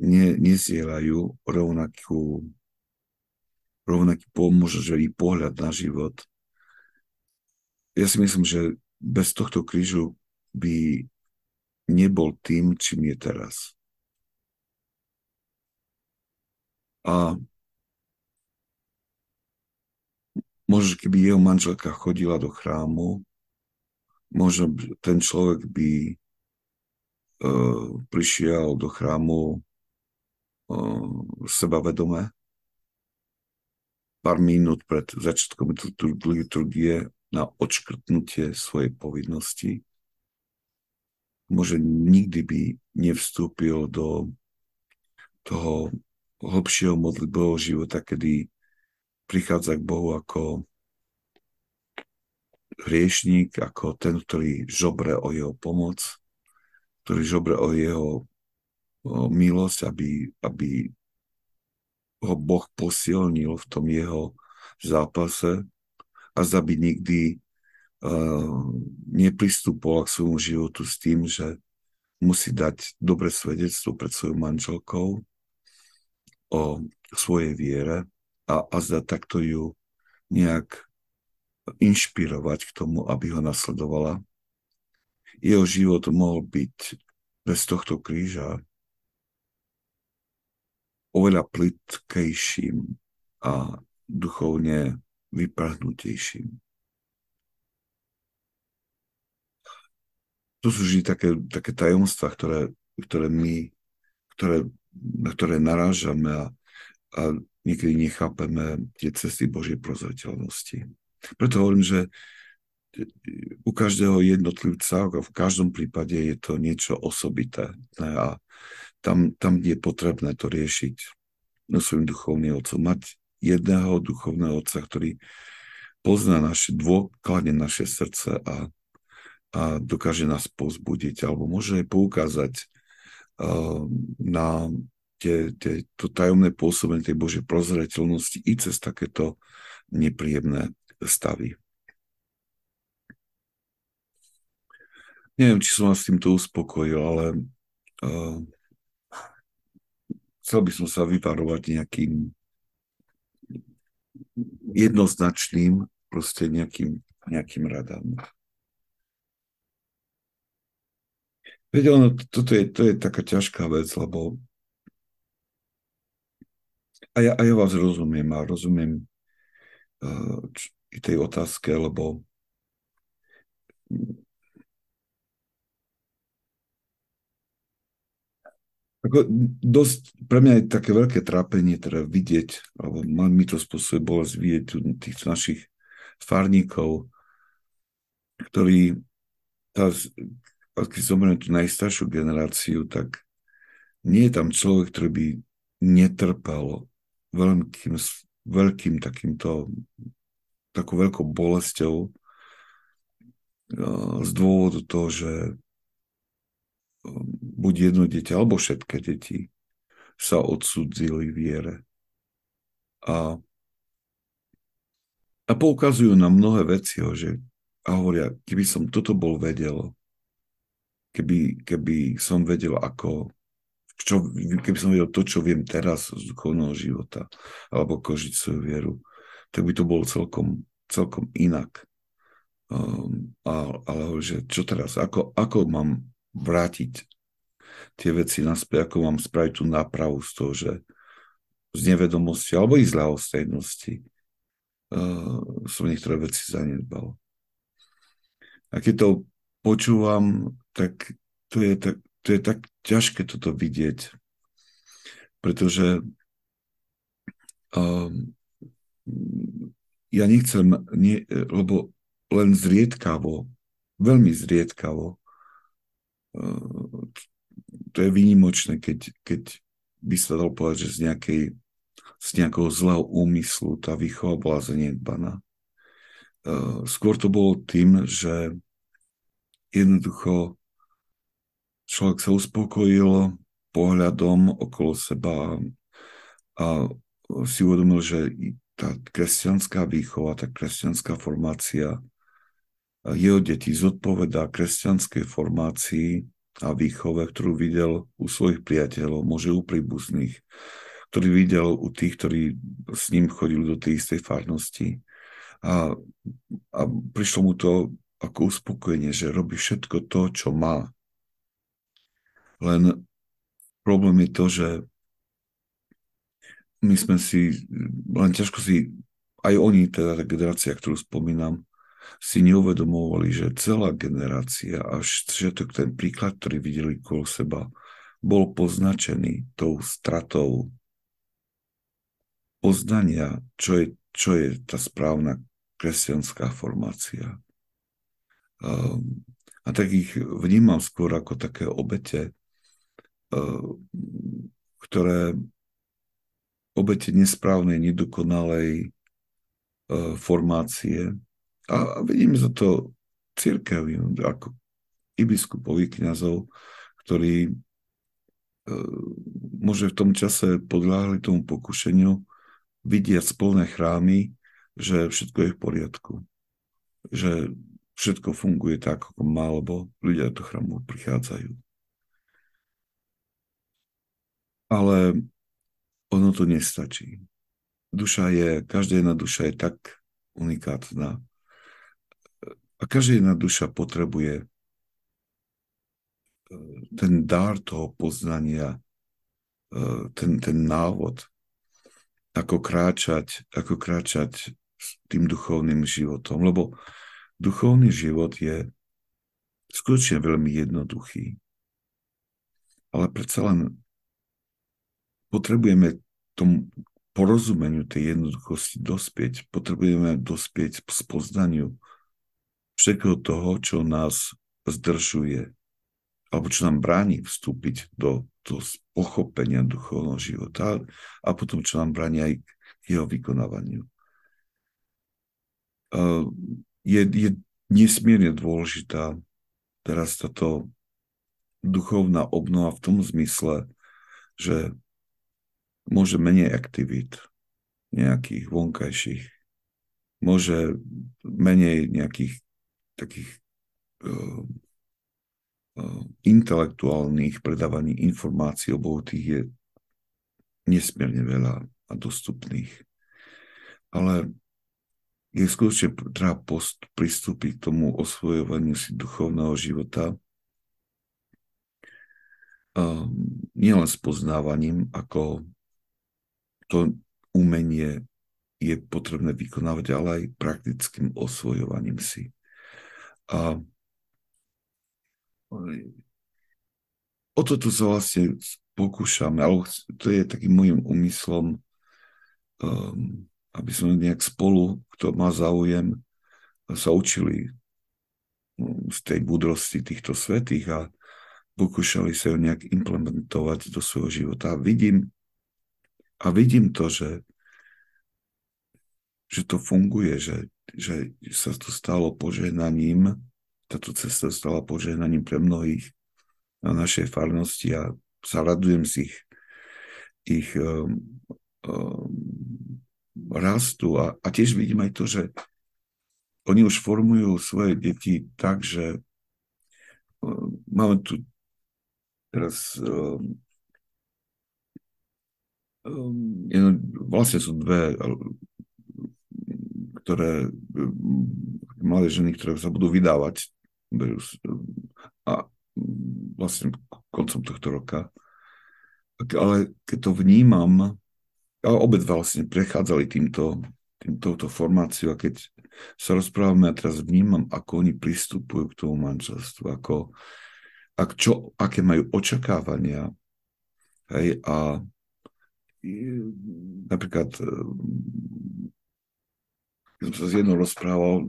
ne, nezielajú rovnakú, rovnaký pomôžový pohľad na život. Ja si myslím, že bez tohto krížu by nebol tým, čím je teraz. A možno, keby jeho manželka chodila do chrámu, možno ten človek by uh, prišiel do chrámu uh, sebavedome pár minút pred začiatkom liturgie na odškrtnutie svojej povinnosti. Možno nikdy by nevstúpil do toho hlbšieho modlitbového života, kedy prichádza k Bohu ako hriešník, ako ten, ktorý žobre o jeho pomoc, ktorý žobre o jeho o milosť, aby, aby ho Boh posilnil v tom jeho zápase a by nikdy uh, nepristupoval k svojmu životu s tým, že musí dať dobre svedectvo pred svojou manželkou, o svojej viere a, a zda takto ju nejak inšpirovať k tomu, aby ho nasledovala. Jeho život mohol byť bez tohto kríža oveľa plitkejším a duchovne vyprahnutejším. To sú vždy také, také tajomstvá, ktoré, ktoré my, ktoré na ktoré narážame a, a niekedy nechápeme tie cesty Božej prozreteľnosti. Preto hovorím, že u každého jednotlivca, v každom prípade je to niečo osobité. A tam, tam je potrebné to riešiť no svojim duchovným otcom. Mať jedného duchovného otca, ktorý pozná naše, dôkladne naše srdce a, a dokáže nás pozbudiť, alebo môže aj poukázať na tie, tie, to tajomné pôsobenie tej Božej prozreteľnosti i cez takéto nepríjemné stavy. neviem, či som vás s týmto uspokojil, ale uh, chcel by som sa vyparovať nejakým jednoznačným proste nejakým, nejakým radám. Veď ono, toto je, to je taká ťažká vec, lebo a ja, a ja vás rozumiem a rozumiem uh, i tej otázke, lebo ako dosť, pre mňa je také veľké trápenie teda vidieť, alebo mi to spôsobuje bolesť vidieť tých našich farníkov, ktorí tá, keď zoberiem tú najstaršiu generáciu, tak nie je tam človek, ktorý by netrpel veľkým, veľkým takýmto, takou veľkou bolesťou e, z dôvodu toho, že e, buď jedno dieťa, alebo všetky deti sa odsudzili viere. A, a poukazujú na mnohé veci, že a hovoria, keby som toto bol vedel, keby, keby som vedel, ako, čo, keby som vedel to, čo viem teraz z duchovného života, alebo ako žiť svoju vieru, tak by to bolo celkom, celkom inak. Um, ale že čo teraz, ako, ako mám vrátiť tie veci naspäť, ako mám spraviť tú nápravu z toho, že z nevedomosti alebo i z ľahostajnosti uh, som niektoré veci zanedbal. A keď to počúvam, tak to je tak, to je tak ťažké toto vidieť, pretože um, ja nechcem, nie, lebo len zriedkavo, veľmi zriedkavo, uh, to je výnimočné, keď, keď by sa dalo povedať, že z, nejakej, z nejakého zlého úmyslu tá výchova bola zanedbaná. Uh, skôr to bolo tým, že jednoducho človek sa uspokojil pohľadom okolo seba a si uvedomil, že tá kresťanská výchova, tá kresťanská formácia jeho detí zodpovedá kresťanskej formácii a výchove, ktorú videl u svojich priateľov, môže u príbuzných, ktorý videl u tých, ktorí s ním chodili do tej istej farnosti. A, a prišlo mu to ako uspokojenie, že robí všetko to, čo má len problém je to, že my sme si, len ťažko si, aj oni, teda tá generácia, ktorú spomínam, si neuvedomovali, že celá generácia až všetok ten príklad, ktorý videli kolo seba, bol poznačený tou stratou poznania, čo je, čo je tá správna kresťanská formácia. Um, a tak ich vnímam skôr ako také obete, ktoré obete nesprávnej, nedokonalej eh, formácie. A vidím za to církev, ako i biskupovi kniazov, ktorí eh, môže v tom čase podľahli tomu pokušeniu vidiať plné chrámy, že všetko je v poriadku. Že všetko funguje tak, ako má, lebo ľudia do chrámu prichádzajú. Ale ono to nestačí. Duša je, každá jedna duša je tak unikátna. A každá jedna duša potrebuje e, ten dar toho poznania, e, ten, ten návod, ako kráčať, ako kráčať s tým duchovným životom. Lebo duchovný život je skutočne veľmi jednoduchý. Ale predsa len potrebujeme tomu porozumeniu tej jednoduchosti dospieť. Potrebujeme dospieť k spoznaniu všetkého toho, čo nás zdržuje alebo čo nám bráni vstúpiť do, do pochopenia duchovného života a potom čo nám bráni aj k jeho vykonávaniu. Je, je nesmierne dôležitá teraz táto duchovná obnova v tom zmysle, že môže menej aktivít nejakých vonkajších, môže menej nejakých takých uh, intelektuálnych predávaní informácií o Bohu tých je nesmierne veľa a dostupných. Ale je skutočne treba post, pristúpiť k tomu osvojovaniu si duchovného života um, nielen poznávaním, ako to umenie je potrebné vykonávať, ale aj praktickým osvojovaním si. A o to tu sa vlastne pokúšame, ale to je takým môjim úmyslom, um, aby sme nejak spolu, kto má záujem, sa učili um, z tej budrosti týchto svetých a pokúšali sa ju nejak implementovať do svojho života. Vidím, a vidím to, že, že to funguje, že, že sa to stalo požehnaním táto cesta stala požehnaním pre mnohých na našej farnosti a sa radujem z ich, ich um, um, rastu. A, a tiež vidím aj to, že oni už formujú svoje deti tak, že um, máme tu teraz um, vlastne sú dve ktoré mladé ženy, ktoré sa budú vydávať a vlastne koncom tohto roka. Ale keď to vnímam, ale obe vlastne prechádzali týmto, týmto formáciou a keď sa rozprávame a teraz vnímam, ako oni pristupujú k tomu manželstvu, ako, ak čo, aké majú očakávania. Hej, a napríklad keď som sa s jednou rozprával,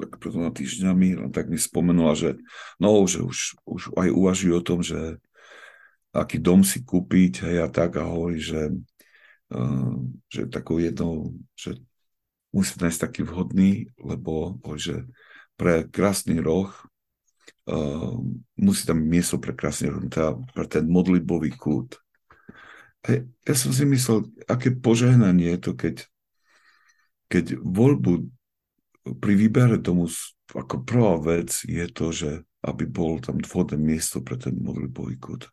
tak pred dvoma týždňami, tak mi spomenula, že no, že už, už aj uvažujú o tom, že aký dom si kúpiť, hej, a tak, a hovorí, že, uh, že takou jednou, že musí nájsť taký vhodný, lebo hovorí, že pre krásny roh uh, musí tam miesto pre krásny roh, teda pre ten modlitbový kút. Ja som si myslel, aké požehnanie je to, keď, keď voľbu pri výbere tomu ako prvá vec je to, že aby bol tam vhodné miesto pre ten modlitbový kút.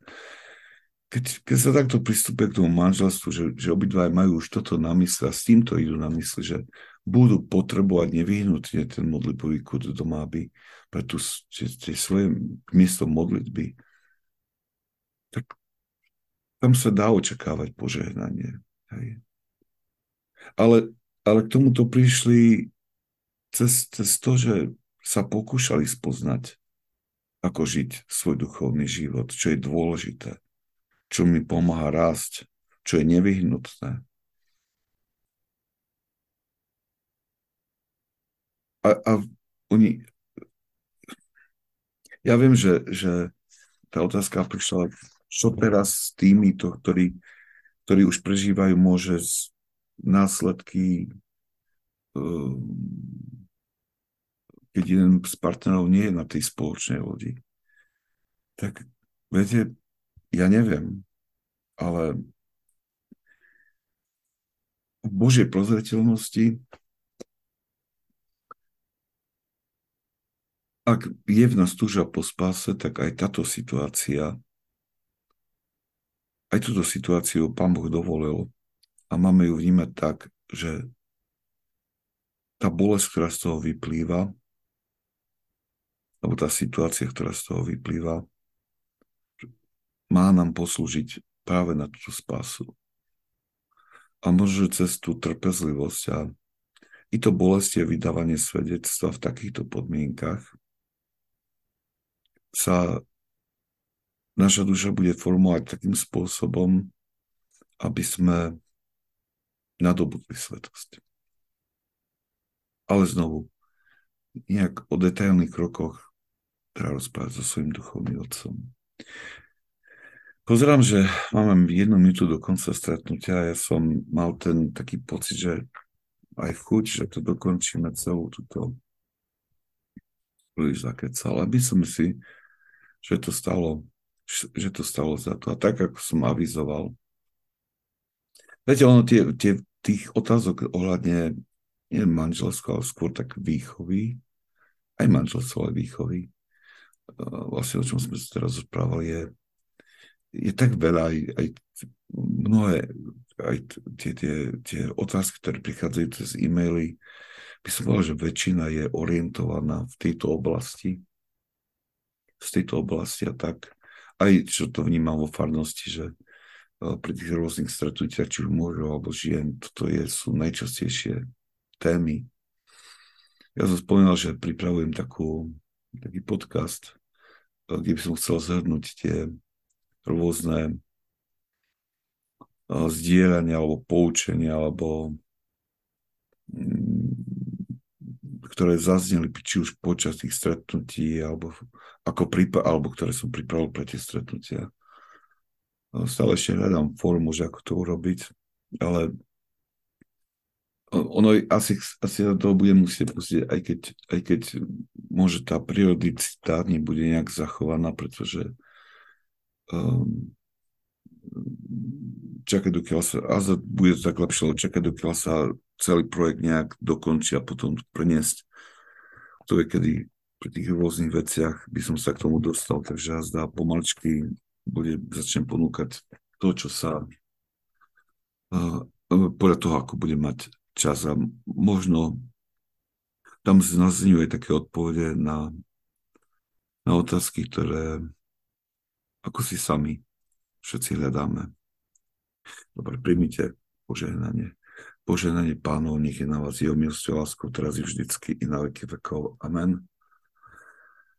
Keď, keď sa takto pristúpe k tomu manželstvu, že, že obidva majú už toto na mysli a s týmto idú na mysli, že budú potrebovať nevyhnutne ten modlitbový kút doma, aby pre tie svoje miesto modlitby, tak tam sa dá očakávať požehnanie. Hej. Ale, ale k tomuto prišli cez, cez to, že sa pokúšali spoznať, ako žiť svoj duchovný život, čo je dôležité, čo mi pomáha rásť, čo je nevyhnutné. A, a oni... Ja viem, že, že tá otázka prišla, čo teraz s týmito, ktorí, ktorí už prežívajú môže z následky um, keď jeden z partnerov nie je na tej spoločnej lodi. Tak viete, ja neviem, ale v Božej prozreteľnosti ak je v nás túža po spáse, tak aj táto situácia, aj túto situáciu Pán Boh dovolil a máme ju vnímať tak, že tá bolesť, ktorá z toho vyplýva, alebo tá situácia, ktorá z toho vyplýva, má nám poslúžiť práve na túto spásu. A možno cez tú trpezlivosť a i to bolestie vydávanie svedectva v takýchto podmienkach sa naša duša bude formovať takým spôsobom, aby sme nadobudli svetosť. Ale znovu, nejak o detailných krokoch treba rozprávať so svojím duchovným otcom. Pozerám, že máme jednu minútu do konca stretnutia ja som mal ten taký pocit, že aj chuť, že to dokončíme celú túto príliš zakecal. Ale myslím si, že to stalo, že to stalo za to. A tak, ako som avizoval, viete, ono tie, tie, tých otázok ohľadne nie manželského, ale skôr tak výchovy, aj manželstvo, ale výchovy, vlastne o čom sme sa teraz rozprávali, je, je tak veľa aj, aj mnohé aj tie, tie, tie otázky, ktoré prichádzajú cez e-maily, by som povedal, že väčšina je orientovaná v tejto oblasti, z tejto oblasti a tak. Aj čo to vnímam vo farnosti, že eh, pri tých rôznych stretnutiach, či už mužov alebo žien, toto je, sú najčastejšie témy. Ja som spomínal, že pripravujem takú, taký podcast, eh, kde by som chcel zhrnúť tie rôzne eh, zdieľania alebo poučenia alebo mm, ktoré zazneli či už počas tých stretnutí, alebo, ako prípa- alebo ktoré som pripravil pre tie stretnutia. Stále ešte hľadám formu, že ako to urobiť, ale ono asi, asi na to bude musieť pustiť, aj keď, aj keď môže tá periodicita nebude nejak zachovaná, pretože um, čakať, dokiaľ sa, a bude tak lepšie, čakať, dokiaľ sa celý projekt nejak dokončí a potom preniesť. To je, kedy pri tých rôznych veciach by som sa k tomu dostal, takže ja zdá pomaličky bude, začnem ponúkať to, čo sa uh, podľa toho, ako budem mať čas a možno tam znazňujú aj také odpovede na, na otázky, ktoré ako si sami všetci hľadáme. Dobre, príjmite požehnanie. Požehnanie pánov, nech je na vás jeho milosť a láskou teraz i vždycky i na veky vekov. Amen.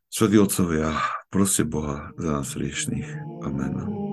Svetí otcovia, proste Boha za nás riešných. Amen.